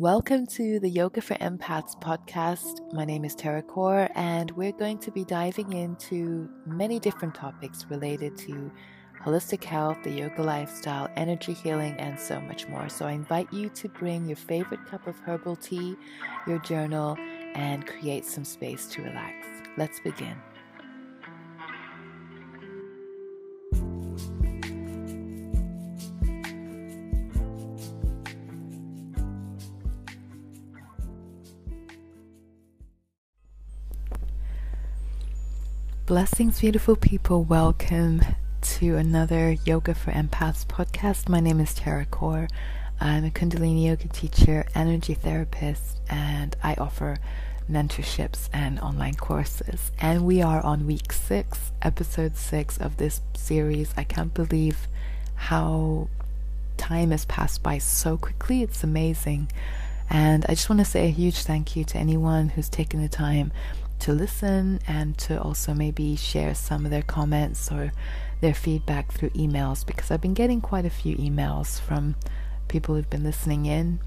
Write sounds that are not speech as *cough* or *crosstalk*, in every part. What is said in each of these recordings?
Welcome to the Yoga for Empaths podcast. My name is Tara Kaur, and we're going to be diving into many different topics related to holistic health, the yoga lifestyle, energy healing, and so much more. So I invite you to bring your favorite cup of herbal tea, your journal, and create some space to relax. Let's begin. Blessings, beautiful people. Welcome to another Yoga for Empaths podcast. My name is Tara Kaur. I'm a Kundalini yoga teacher, energy therapist, and I offer mentorships and online courses. And we are on week six, episode six of this series. I can't believe how time has passed by so quickly. It's amazing. And I just want to say a huge thank you to anyone who's taken the time to listen and to also maybe share some of their comments or their feedback through emails because I've been getting quite a few emails from people who've been listening in.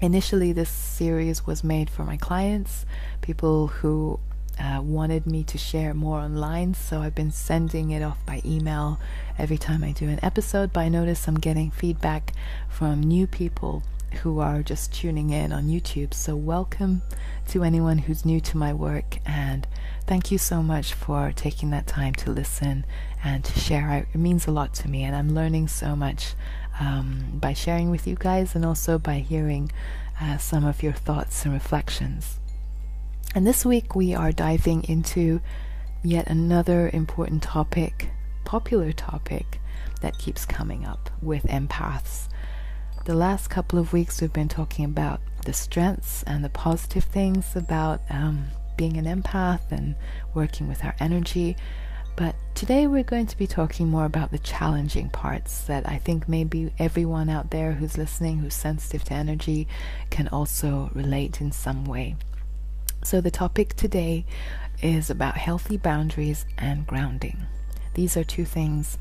Initially, this series was made for my clients, people who uh, wanted me to share more online, so I've been sending it off by email every time I do an episode. But I notice I'm getting feedback from new people who are just tuning in on YouTube. So, welcome to anyone who's new to my work, and thank you so much for taking that time to listen and to share. It means a lot to me, and I'm learning so much um, by sharing with you guys and also by hearing uh, some of your thoughts and reflections. And this week, we are diving into yet another important topic, popular topic that keeps coming up with empaths. The last couple of weeks, we've been talking about the strengths and the positive things about um, being an empath and working with our energy. But today we're going to be talking more about the challenging parts that I think maybe everyone out there who's listening, who's sensitive to energy, can also relate in some way. So, the topic today is about healthy boundaries and grounding. These are two things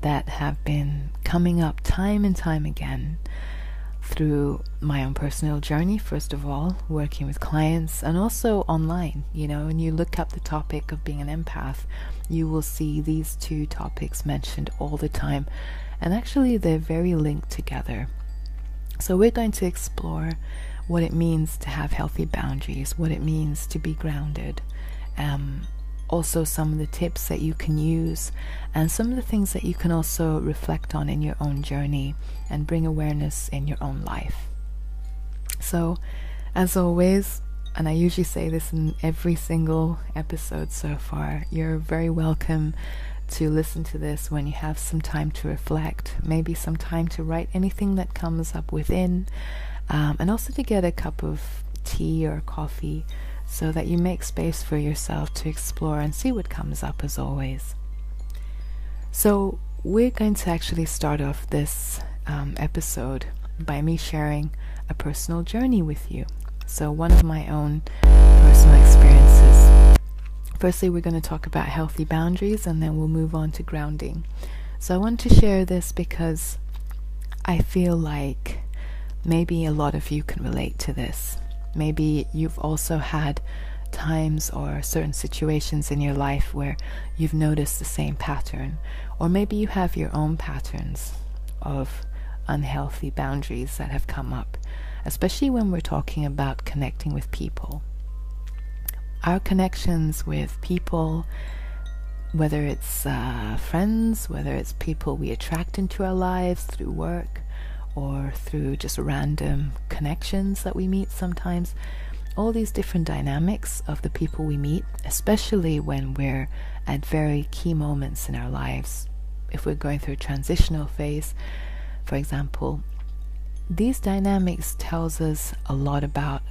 that have been coming up time and time again through my own personal journey, first of all, working with clients, and also online. You know, when you look up the topic of being an empath, you will see these two topics mentioned all the time, and actually, they're very linked together. So, we're going to explore what it means to have healthy boundaries, what it means to be grounded, um, also some of the tips that you can use and some of the things that you can also reflect on in your own journey and bring awareness in your own life. So, as always, and I usually say this in every single episode so far, you're very welcome to listen to this when you have some time to reflect, maybe some time to write anything that comes up within, um, and also to get a cup of tea or coffee so that you make space for yourself to explore and see what comes up as always. So, we're going to actually start off this um, episode by me sharing a personal journey with you. So, one of my own personal experiences. Firstly, we're going to talk about healthy boundaries and then we'll move on to grounding. So, I want to share this because I feel like maybe a lot of you can relate to this. Maybe you've also had times or certain situations in your life where you've noticed the same pattern, or maybe you have your own patterns of unhealthy boundaries that have come up, especially when we're talking about connecting with people. Our connections with people, whether it's uh, friends, whether it's people we attract into our lives through work, or through just random connections that we meet sometimes. All these different dynamics of the people we meet, especially when we're at very key moments in our lives. If we're going through a transitional phase, for example, these dynamics tells us a lot about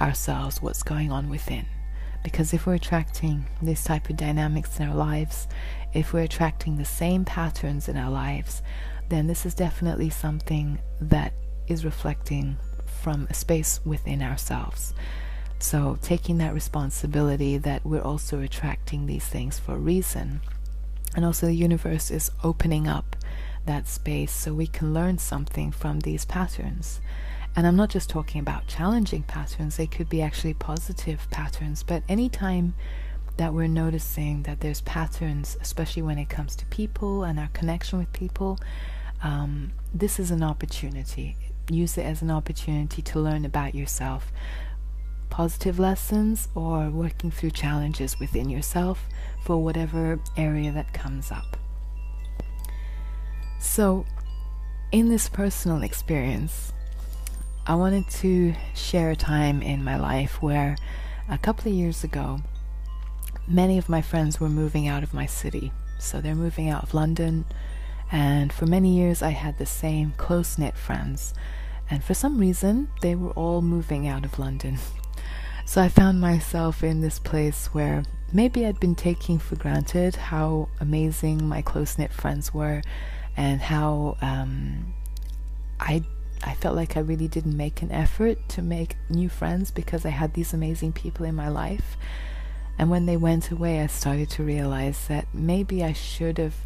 ourselves, what's going on within. Because if we're attracting this type of dynamics in our lives, if we're attracting the same patterns in our lives, then this is definitely something that is reflecting from a space within ourselves. So, taking that responsibility that we're also attracting these things for a reason. And also, the universe is opening up that space so we can learn something from these patterns. And I'm not just talking about challenging patterns, they could be actually positive patterns. But anytime that we're noticing that there's patterns, especially when it comes to people and our connection with people, um, this is an opportunity. Use it as an opportunity to learn about yourself. Positive lessons or working through challenges within yourself for whatever area that comes up. So, in this personal experience, I wanted to share a time in my life where a couple of years ago, many of my friends were moving out of my city. So they're moving out of London, and for many years I had the same close knit friends. And for some reason, they were all moving out of London. *laughs* So I found myself in this place where maybe I'd been taking for granted how amazing my close knit friends were and how um, I I felt like I really didn't make an effort to make new friends because I had these amazing people in my life. And when they went away, I started to realize that maybe I should have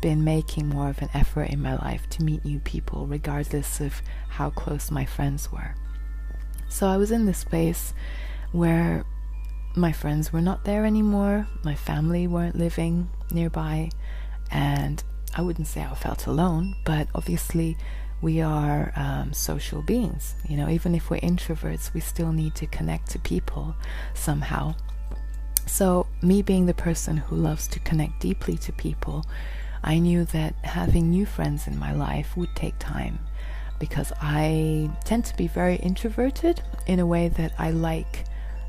been making more of an effort in my life to meet new people, regardless of how close my friends were. So I was in this space where my friends were not there anymore, my family weren't living nearby, and I wouldn't say I felt alone, but obviously we are um, social beings. You know, even if we're introverts, we still need to connect to people somehow. So, me being the person who loves to connect deeply to people, I knew that having new friends in my life would take time because I tend to be very introverted in a way that I like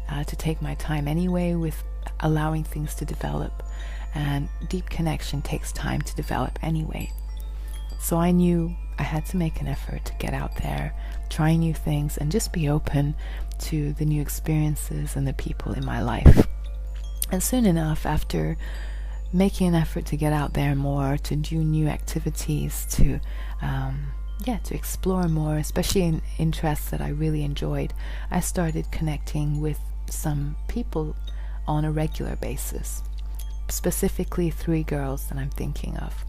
uh, to take my time anyway with allowing things to develop. And deep connection takes time to develop anyway. So I knew I had to make an effort to get out there, try new things, and just be open to the new experiences and the people in my life. And soon enough, after making an effort to get out there more, to do new activities, to um, yeah, to explore more, especially in interests that I really enjoyed, I started connecting with some people on a regular basis. Specifically, three girls that I'm thinking of.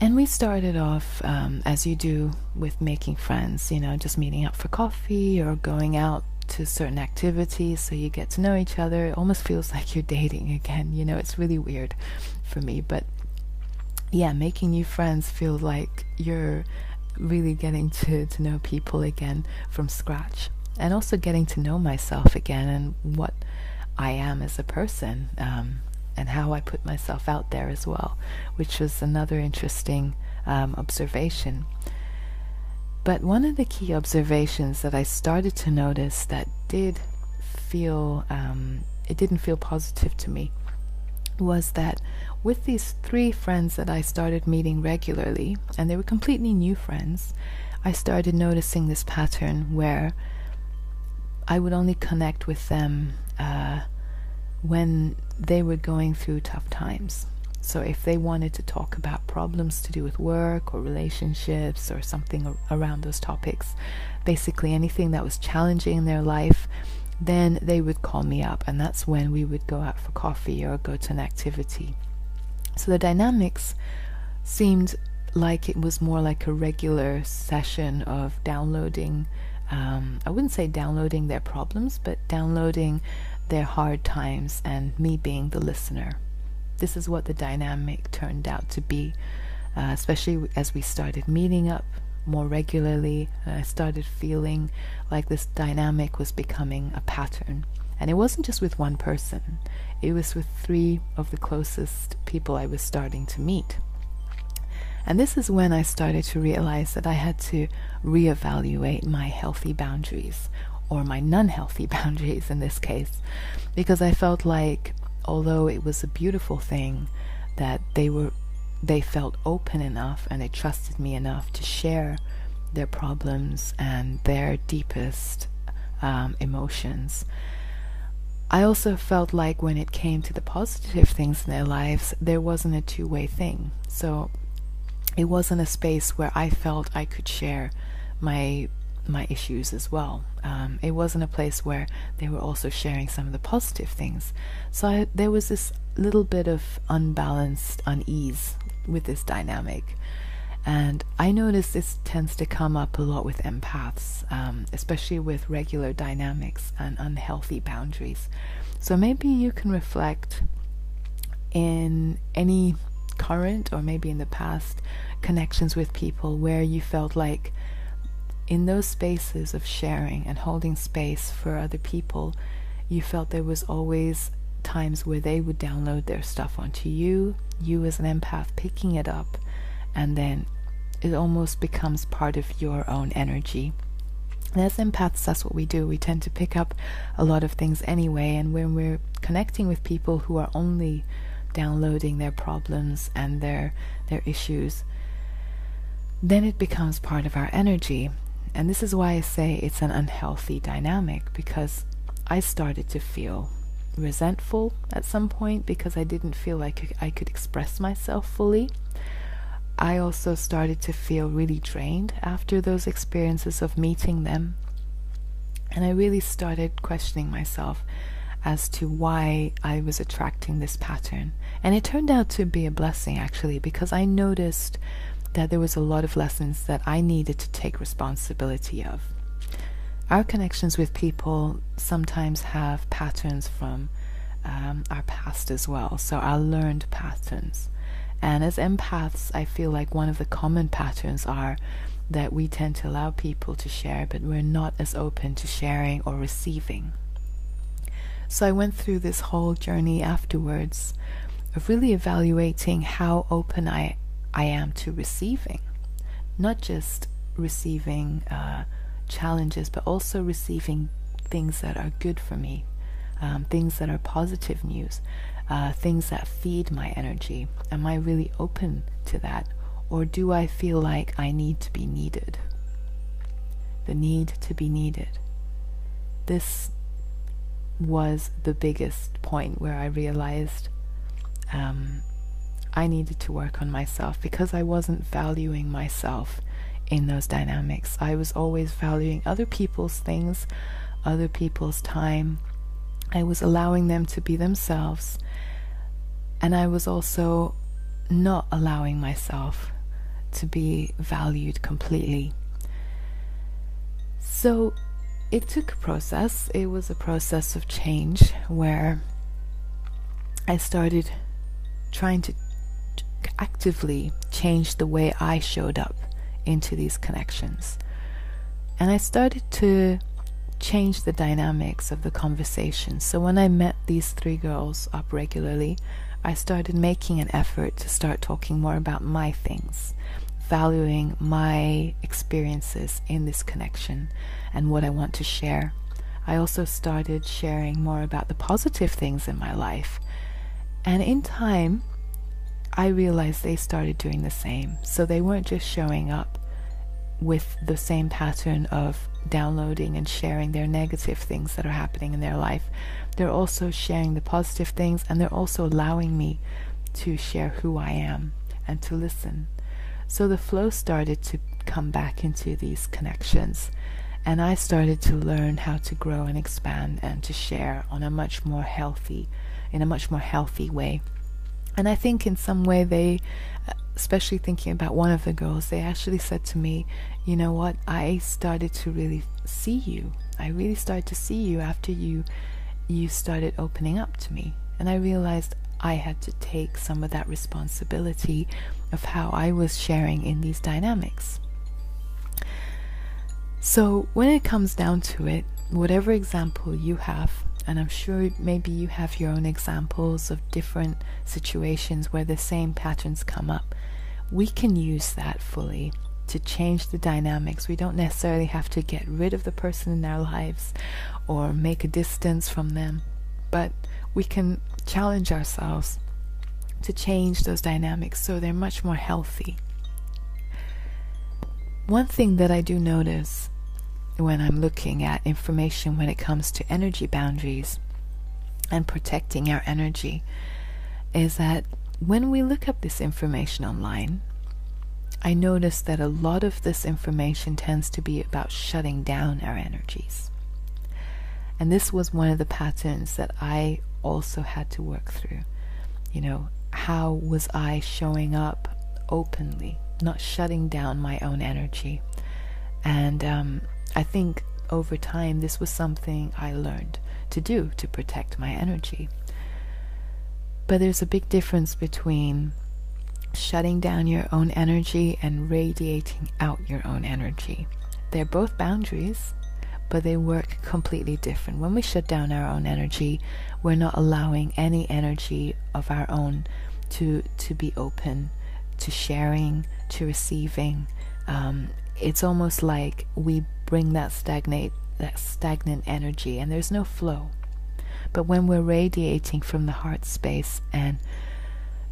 And we started off um, as you do with making friends, you know, just meeting up for coffee or going out to certain activities so you get to know each other. It almost feels *laughs* like you're dating again, you know, it's really weird for me. But yeah, making new friends feels like you're really getting to, to know people again from scratch. And also getting to know myself again and what I am as a person. Um, and how I put myself out there as well, which was another interesting um, observation. But one of the key observations that I started to notice that did feel, um, it didn't feel positive to me, was that with these three friends that I started meeting regularly, and they were completely new friends, I started noticing this pattern where I would only connect with them uh, when they were going through tough times. So, if they wanted to talk about problems to do with work or relationships or something around those topics, basically anything that was challenging in their life, then they would call me up, and that's when we would go out for coffee or go to an activity. So, the dynamics seemed like it was more like a regular session of downloading. Um, I wouldn't say downloading their problems, but downloading their hard times and me being the listener. This is what the dynamic turned out to be, uh, especially as we started meeting up more regularly. I started feeling like this dynamic was becoming a pattern. And it wasn't just with one person, it was with three of the closest people I was starting to meet. And this is when I started to realize that I had to reevaluate my healthy boundaries or my non healthy *laughs* boundaries in this case, because I felt like although it was a beautiful thing that they were they felt open enough and they trusted me enough to share their problems and their deepest um, emotions. I also felt like when it came to the positive things in their lives, there wasn't a two way thing. So it wasn't a space where I felt I could share my my issues as well. Um, it wasn't a place where they were also sharing some of the positive things. So I, there was this little bit of unbalanced unease with this dynamic. And I notice this tends to come up a lot with empaths, um, especially with regular dynamics and unhealthy boundaries. So maybe you can reflect in any current or maybe in the past connections with people where you felt like in those spaces of sharing and holding space for other people, you felt there was always times where they would download their stuff onto you, you as an empath picking it up, and then it almost becomes part of your own energy. And as empaths, that's what we do. We tend to pick up a lot of things anyway, and when we're connecting with people who are only downloading their problems and their their issues, then it becomes part of our energy. And this is why I say it's an unhealthy dynamic because I started to feel resentful at some point because I didn't feel like I could express myself fully. I also started to feel really drained after those experiences of meeting them. And I really started questioning myself as to why I was attracting this pattern. And it turned out to be a blessing actually because I noticed that there was a lot of lessons that I needed to take responsibility of. Our connections with people sometimes have patterns from um, our past as well, so our learned patterns. And as empaths, I feel like one of the common patterns are that we tend to allow people to share, but we're not as open to sharing or receiving. So I went through this whole journey afterwards of really evaluating how open I, I am to receiving, not just receiving. Uh, challenges, but also receiving things that are good for me, um, things that are positive news, uh, things that feed my energy. Am I really open to that? Or do I feel like I need to be needed? The need to be needed. This was the biggest point where I realized um, I needed to work on myself because I wasn't valuing myself in those dynamics. I was always valuing other people's things, other people's time. I was allowing them to be themselves. And I was also not allowing myself to be valued completely. So it took a process. It was a process of change where I started trying to actively changed the way I showed up into these connections. And I started to change the dynamics of the conversation. So when I met these three girls up regularly, I started making an effort to start talking more about my things, valuing my experiences in this connection and what I want to share. I also started sharing more about the positive things in my life. And in time, I realized they started doing the same. So they weren't just showing up with the same pattern of downloading and sharing their negative things that are happening in their life. They're also sharing the positive things and they're also allowing me to share who I am and to listen. So the flow started to come back into these connections. And I started to learn how to grow and expand and to share on a much more healthy, in a much more healthy way. And I think in some way they, especially thinking about one of the girls, they actually said to me, you know what, I started to really see you. I really started to see you after you you started opening up to me. And I realized I had to take some of that responsibility of how I was sharing in these dynamics. So when it comes down to it, whatever example you have and I'm sure maybe you have your own examples of different situations where the same patterns come up. We can use that fully to change the dynamics. We don't necessarily have to get rid of the person in our lives or make a distance from them, but we can challenge ourselves to change those dynamics so they're much more healthy. One thing that I do notice when I'm looking at information when it comes to energy boundaries and protecting our energy is that when we look up this information online, I notice that a lot of this information tends to be about shutting down our energies. And this was one of the patterns that I also had to work through. You know, how was I showing up openly not shutting down my own energy. And um, I think over time, this was something I learned to do to protect my energy. But there's a big difference between shutting down your own energy and radiating out your own energy. They're both boundaries, but they work completely different. When we shut down our own energy, we're not allowing any energy of our own to to be open to sharing, to receiving. Um, it's almost like we bring that stagnate that stagnant energy and there's no flow. But when we're radiating from the heart space and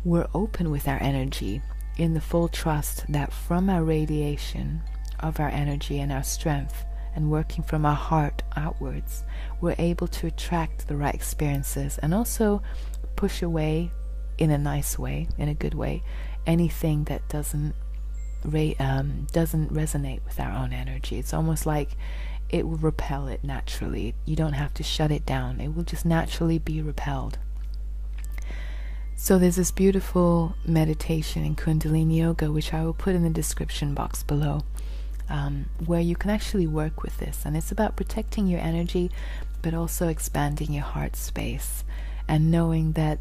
we're open with our energy in the full trust that from our radiation of our energy and our strength and working from our heart outwards, we're able to attract the right experiences and also push away in a nice way, in a good way, anything that doesn't um, doesn't resonate with our own energy. It's almost like it will repel it naturally. You don't have to shut it down. It will just naturally be repelled. So there's this beautiful meditation in Kundalini Yoga, which I will put in the description box below, um, where you can actually work with this. And it's about protecting your energy, but also expanding your heart space and knowing that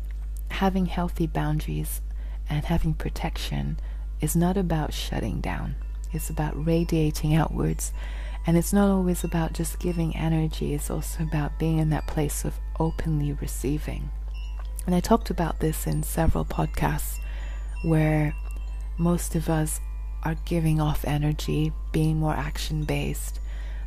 having healthy boundaries and having protection is not about shutting down. It's about radiating outwards. And it's not always about just giving energy, it's also about being in that place of openly receiving. And I talked about this in several podcasts where most of us are giving off energy, being more action based,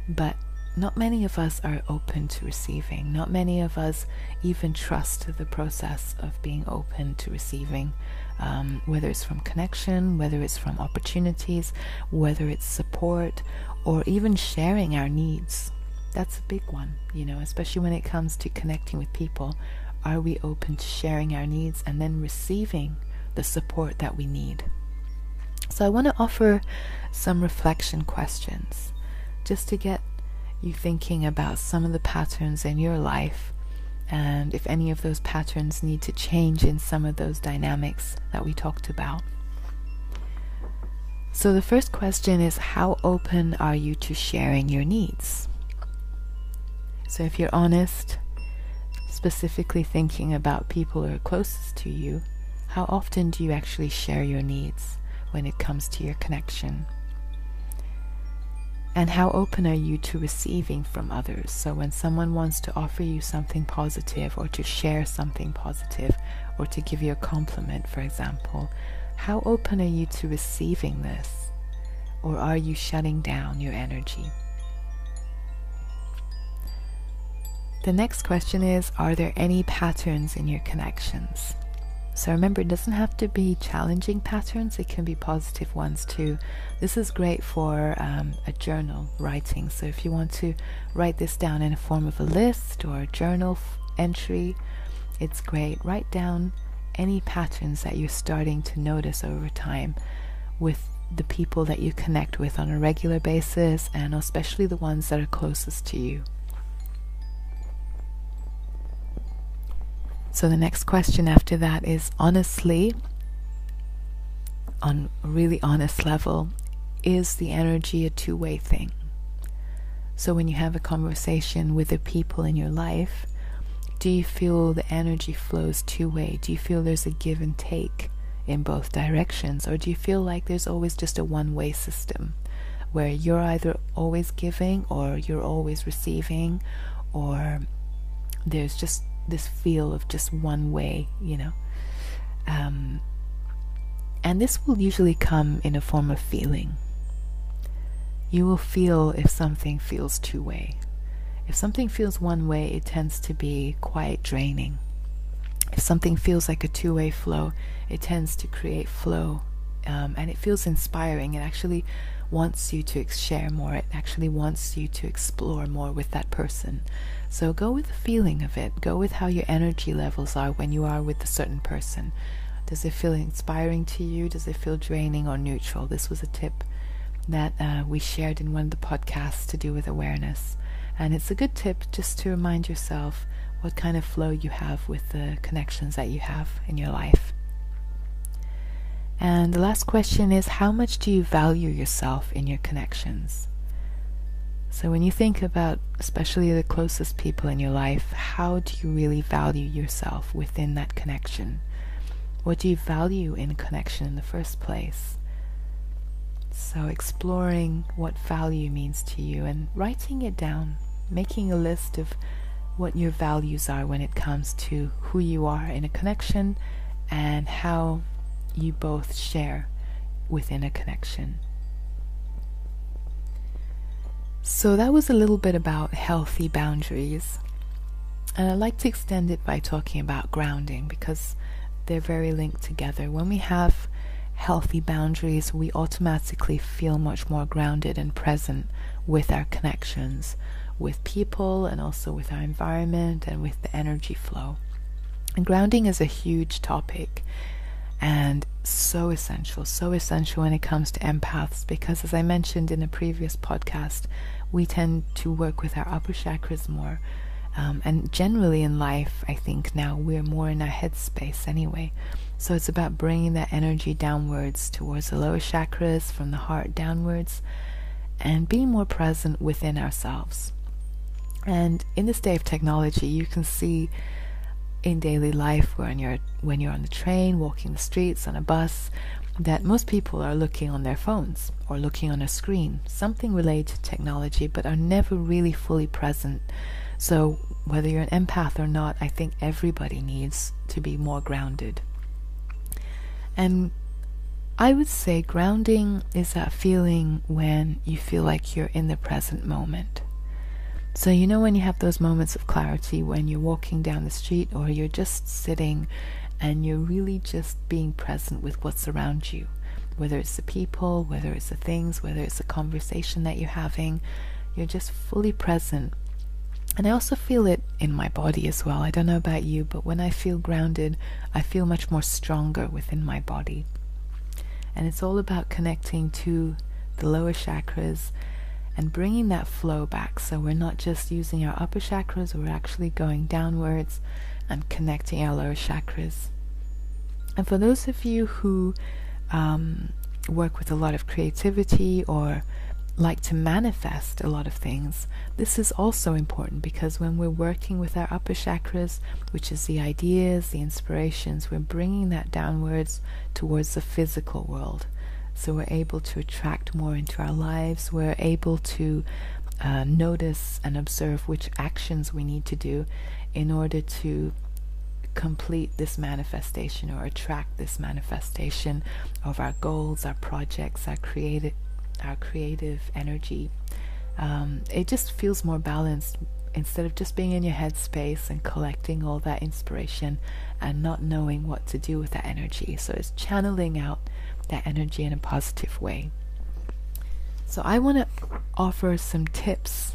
but not many of us are open to receiving. Not many of us even trust the process of being open to receiving, um, whether it's from connection, whether it's from opportunities, whether it's support, or even sharing our needs. That's a big one, you know, especially when it comes to connecting with people. Are we open to sharing our needs and then receiving the support that we need? So, I want to offer some reflection questions just to get you thinking about some of the patterns in your life and if any of those patterns need to change in some of those dynamics that we talked about. So, the first question is How open are you to sharing your needs? So, if you're honest, specifically thinking about people who are closest to you, how often do you actually share your needs when it comes to your connection? And how open are you to receiving from others? So, when someone wants to offer you something positive, or to share something positive, or to give you a compliment, for example, how open are you to receiving this? Or are you shutting down your energy? The next question is Are there any patterns in your connections? So remember, it doesn't have to be challenging patterns, it can be positive ones too. This is great for um, a journal writing. So if you want to write this down in a form of a list or a journal entry, it's great. Write down any patterns that you're starting to notice over time with the people that you connect with on a regular basis, and especially the ones that are closest to you. So the next question after that is honestly, on a really honest level, is the energy a two way thing? So when you have a conversation with the people in your life, do you feel the energy flows two way? Do you feel there's a give and take in both directions? Or do you feel like there's always just a one way system where you're either always giving or you're always receiving or there's just this feel of just one way, you know. Um, and this will usually come in a form of feeling. You will feel if something feels two way. If something feels one way, it tends to be quite draining. If something feels like a two way flow, it tends to create flow um, and it feels inspiring. It actually wants you to share more, it actually wants you to explore more with that person. So go with the feeling of it. Go with how your energy levels are when you are with a certain person. Does it feel inspiring to you? Does it feel draining or neutral? This was a tip that uh, we shared in one of the podcasts to do with awareness. And it's a good tip just to remind yourself what kind of flow you have with the connections that you have in your life. And the last question is how much do you value yourself in your connections? So, when you think about especially the closest people in your life, how do you really value yourself within that connection? What do you value in connection in the first place? So, exploring what value means to you and writing it down, making a list of what your values are when it comes to who you are in a connection and how you both share within a connection. So that was a little bit about healthy boundaries. And I'd like to extend it by talking about grounding because they're very linked together. When we have healthy boundaries, we automatically feel much more grounded and present with our connections, with people, and also with our environment and with the energy flow. And grounding is a huge topic and so essential, so essential when it comes to empaths because, as I mentioned in a previous podcast, we tend to work with our upper chakras more. Um, and generally in life, I think now we're more in our headspace anyway. So it's about bringing that energy downwards towards the lower chakras, from the heart downwards, and being more present within ourselves. And in this day of technology, you can see in daily life when you're when you're on the train, walking the streets, on a bus, that most people are looking on their phones or looking on a screen, something related to technology, but are never really fully present. So, whether you're an empath or not, I think everybody needs to be more grounded. And I would say grounding is that feeling when you feel like you're in the present moment. So, you know, when you have those moments of clarity when you're walking down the street or you're just sitting and you're really just being present with what's around you, whether it's the people, whether it's the things, whether it's the conversation that you're having, you're just fully present. And I also feel it in my body as well. I don't know about you, but when I feel grounded, I feel much more stronger within my body. And it's all about connecting to the lower chakras and bringing that flow back. So we're not just using our upper chakras, we're actually going downwards and connecting our lower chakras. And for those of you who um, work with a lot of creativity or like to manifest a lot of things, this is also important because when we're working with our upper chakras, which is the ideas, the inspirations, we're bringing that downwards towards the physical world. So we're able to attract more into our lives, we're able to uh, notice and observe which actions we need to do in order to complete this manifestation or attract this manifestation of our goals, our projects, our creative, our creative energy. Um, it just feels more balanced instead of just being in your headspace and collecting all that inspiration and not knowing what to do with that energy. So it's channeling out that energy in a positive way. So I want to offer some tips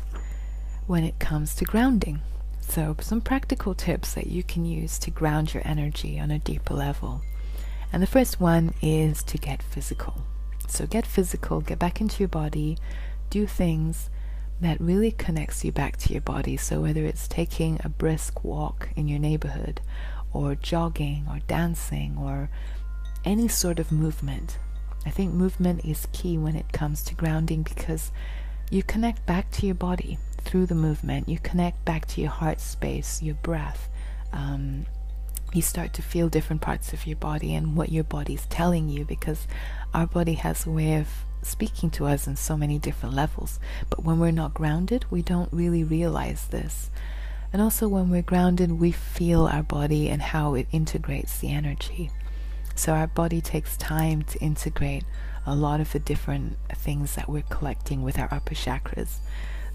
when it comes to grounding. So, some practical tips that you can use to ground your energy on a deeper level. And the first one is to get physical. So, get physical, get back into your body, do things that really connects you back to your body. So, whether it's taking a brisk walk in your neighborhood, or jogging, or dancing, or any sort of movement. I think movement is key when it comes to grounding because you connect back to your body through the movement. You connect back to your heart space, your breath. Um, you start to feel different parts of your body and what your body's telling you because our body has a way of speaking to us in so many different levels. But when we're not grounded, we don't really realize this. And also, when we're grounded, we feel our body and how it integrates the energy. So, our body takes time to integrate a lot of the different things that we're collecting with our upper chakras.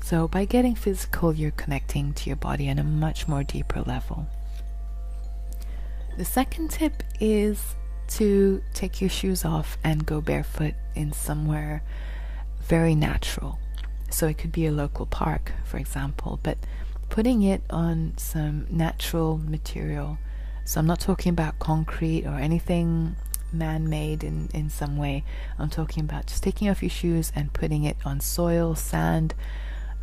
So, by getting physical, you're connecting to your body on a much more deeper level. The second tip is to take your shoes off and go barefoot in somewhere very natural. So, it could be a local park, for example, but putting it on some natural material. So, I'm not talking about concrete or anything man made in, in some way. I'm talking about just taking off your shoes and putting it on soil, sand,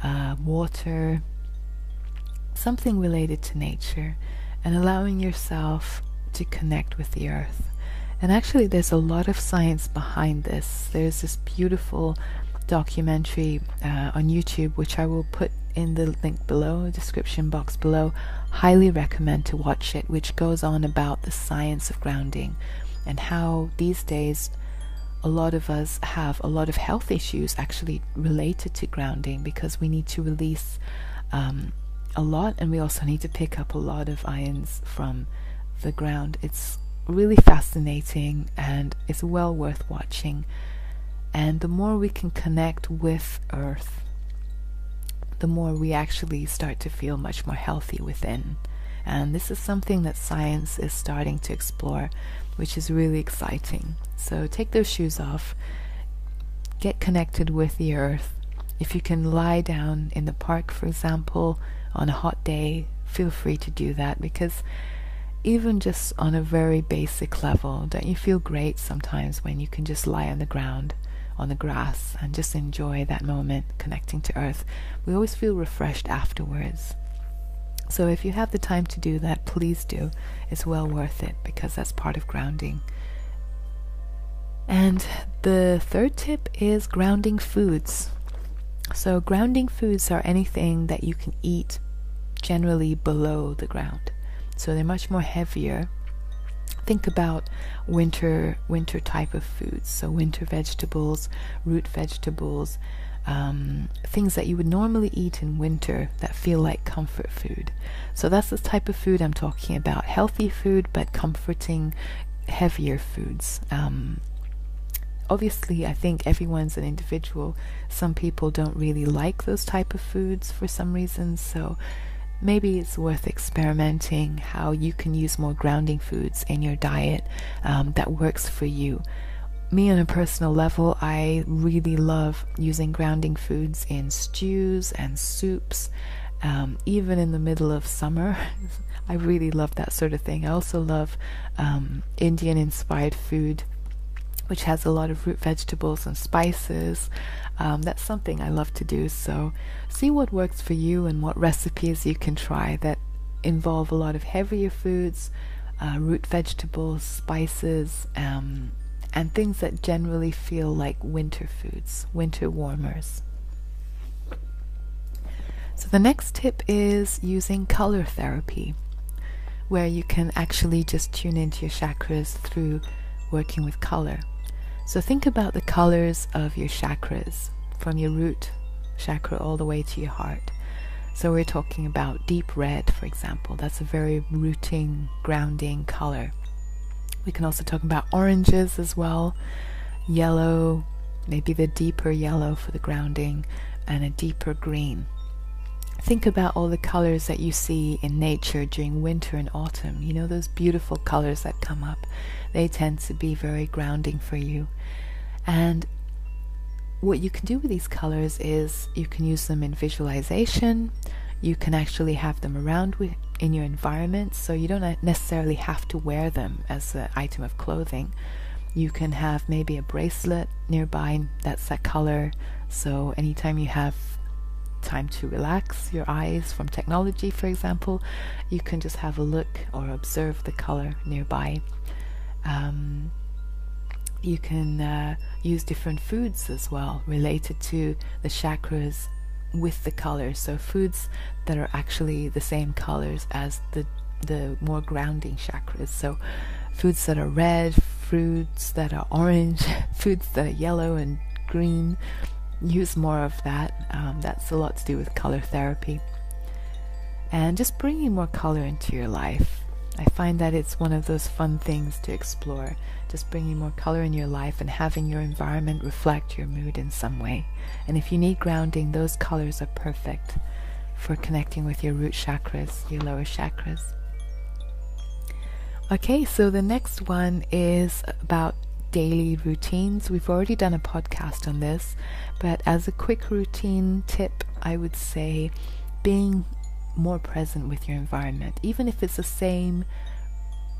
uh, water, something related to nature, and allowing yourself to connect with the earth And actually, there's a lot of science behind this. There's this beautiful documentary uh, on YouTube, which I will put in the link below, description box below. Highly recommend to watch it, which goes on about the science of grounding and how these days a lot of us have a lot of health issues actually related to grounding because we need to release um, a lot and we also need to pick up a lot of ions from the ground. It's really fascinating and it's well worth watching. And the more we can connect with Earth, the more we actually start to feel much more healthy within. And this is something that science is starting to explore, which is really exciting. So take those shoes off, get connected with the earth. If you can lie down in the park, for example, on a hot day, feel free to do that because even just on a very basic level, don't you feel great sometimes when you can just lie on the ground on the grass and just enjoy that moment connecting to earth. We always feel refreshed afterwards. So if you have the time to do that, please do. It's well worth it because that's part of grounding. And the third tip is grounding foods. So, grounding foods are anything that you can eat generally below the ground. So, they're much more heavier think about winter winter type of foods. So winter vegetables root vegetables um, things that you would normally eat in winter that feel like comfort food. So that's the type of food i'm talking about. Healthy food but comforting heavier foods. Um, obviously i think everyone's an individual. Some people don't really like those type of foods for some reason so maybe it's worth experimenting how you can use more grounding foods in your diet um, that works for you. Me, on a personal level, I really love using grounding foods in stews and soups, um, even in the middle of summer. *laughs* I really love that sort of thing. I also love um, Indian inspired food which has a lot of root vegetables and spices. Um, that's something I love to do. So, see what works for you and what recipes you can try that involve a lot of heavier foods, uh, root vegetables, spices, um, and things that generally feel like winter foods, winter warmers. So, the next tip is using color therapy, where you can actually just tune into your chakras through working with color. So think about the colors of your chakras from your root chakra all the way to your heart. So we're talking about deep red, for example. That's a very rooting, grounding color. We can also talk about oranges as well, yellow, maybe the deeper yellow for the grounding, and a deeper green. Think about all the colors that you see in nature during winter and autumn. You know, those beautiful colors that come up. They tend to be very grounding for you. And what you can do with these colors is you can use them in visualization. You can actually have them around with, in your environment, so you don't necessarily have to wear them as an item of clothing. You can have maybe a bracelet nearby that's that color, so anytime you have time to relax your eyes from technology, for example, you can just have a look or observe the color nearby. Um, you can uh, use different foods as well related to the chakras with the colors. So foods that are actually the same colors as the the more grounding chakras. So foods that are red, fruits that are orange, *laughs* foods that are yellow and green. Use more of that. Um, that's a lot to do with color therapy. And just bringing more color into your life. I find that it's one of those fun things to explore, just bringing more color in your life and having your environment reflect your mood in some way. And if you need grounding, those colors are perfect for connecting with your root chakras, your lower chakras. Okay, so the next one is about daily routines. We've already done a podcast on this, but as a quick routine tip, I would say being more present with your environment, even if it's the same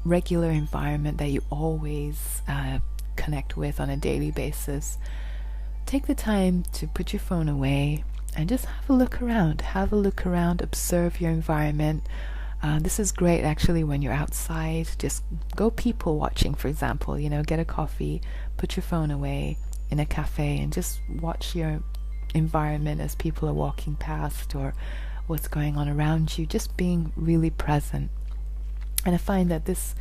regular environment that you always uh, connect with on a daily basis. Take the time to put your phone away and just have a look around. Have a look around, observe your environment. Uh, this is great actually when you're outside. Just go people watching, for example. You know, get a coffee, put your phone away in a cafe, and just watch your environment as people are walking past or what's going on around you. Just being really present. And I find that this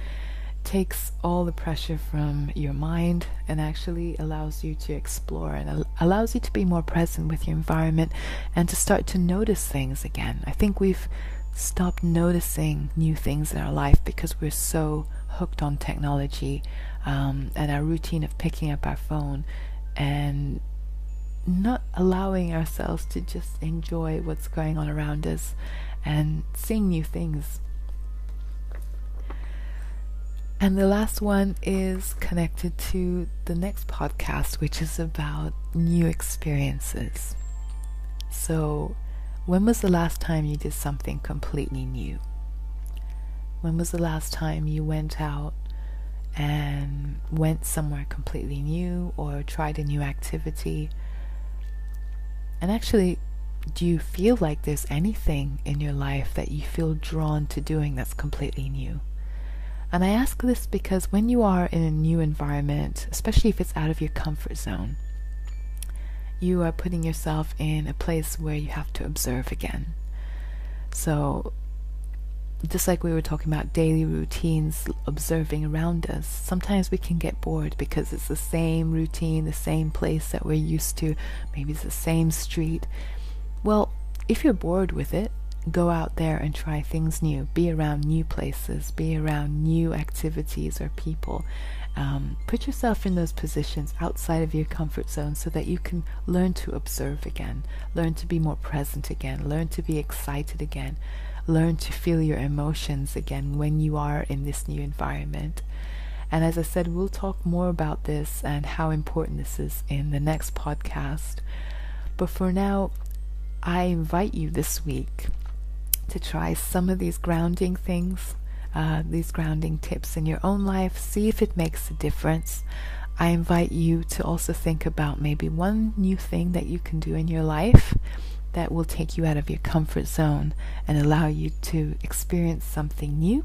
takes all the pressure from your mind and actually allows you to explore and al- allows you to be more present with your environment and to start to notice things again. I think we've stopped noticing new things in our life because we're so hooked on technology um, and our routine of picking up our phone and not allowing ourselves to just enjoy what's going on around us and seeing new things and the last one is connected to the next podcast, which is about new experiences. So, when was the last time you did something completely new? When was the last time you went out and went somewhere completely new or tried a new activity? And actually, do you feel like there's anything in your life that you feel drawn to doing that's completely new? And I ask this because when you are in a new environment, especially if it's out of your comfort zone, you are putting yourself in a place where you have to observe again. So, just like we were talking about daily routines, observing around us, sometimes we can get bored because it's the same routine, the same place that we're used to. Maybe it's the same street. Well, if you're bored with it, go out there and try things new. Be around new places, be around new activities or people. Um, put yourself in those positions outside of your comfort zone so that you can learn to observe again, learn to be more present again, learn to be excited again, learn to feel your emotions again when you are in this new environment. And as I said, we'll talk more about this and how important this is in the next podcast. But for now, I invite you this week to try some of these grounding things, uh, these grounding tips in your own life. See if it makes a difference. I invite you to also think about maybe one new thing that you can do in your life that will take you out of your comfort zone and allow you to experience something new.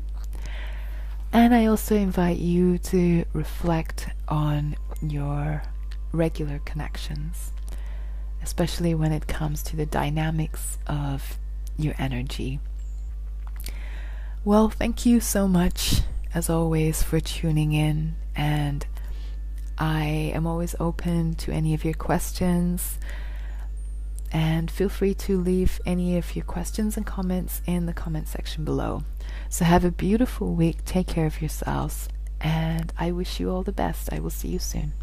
And I also invite you to reflect on your regular connections, especially when it comes to the dynamics of your energy. Well, thank you so much, as always, for tuning in, and I am always open to any of your questions. And feel free to leave any of your questions and comments in the comment section below. So, have a beautiful week, take care of yourselves, and I wish you all the best. I will see you soon.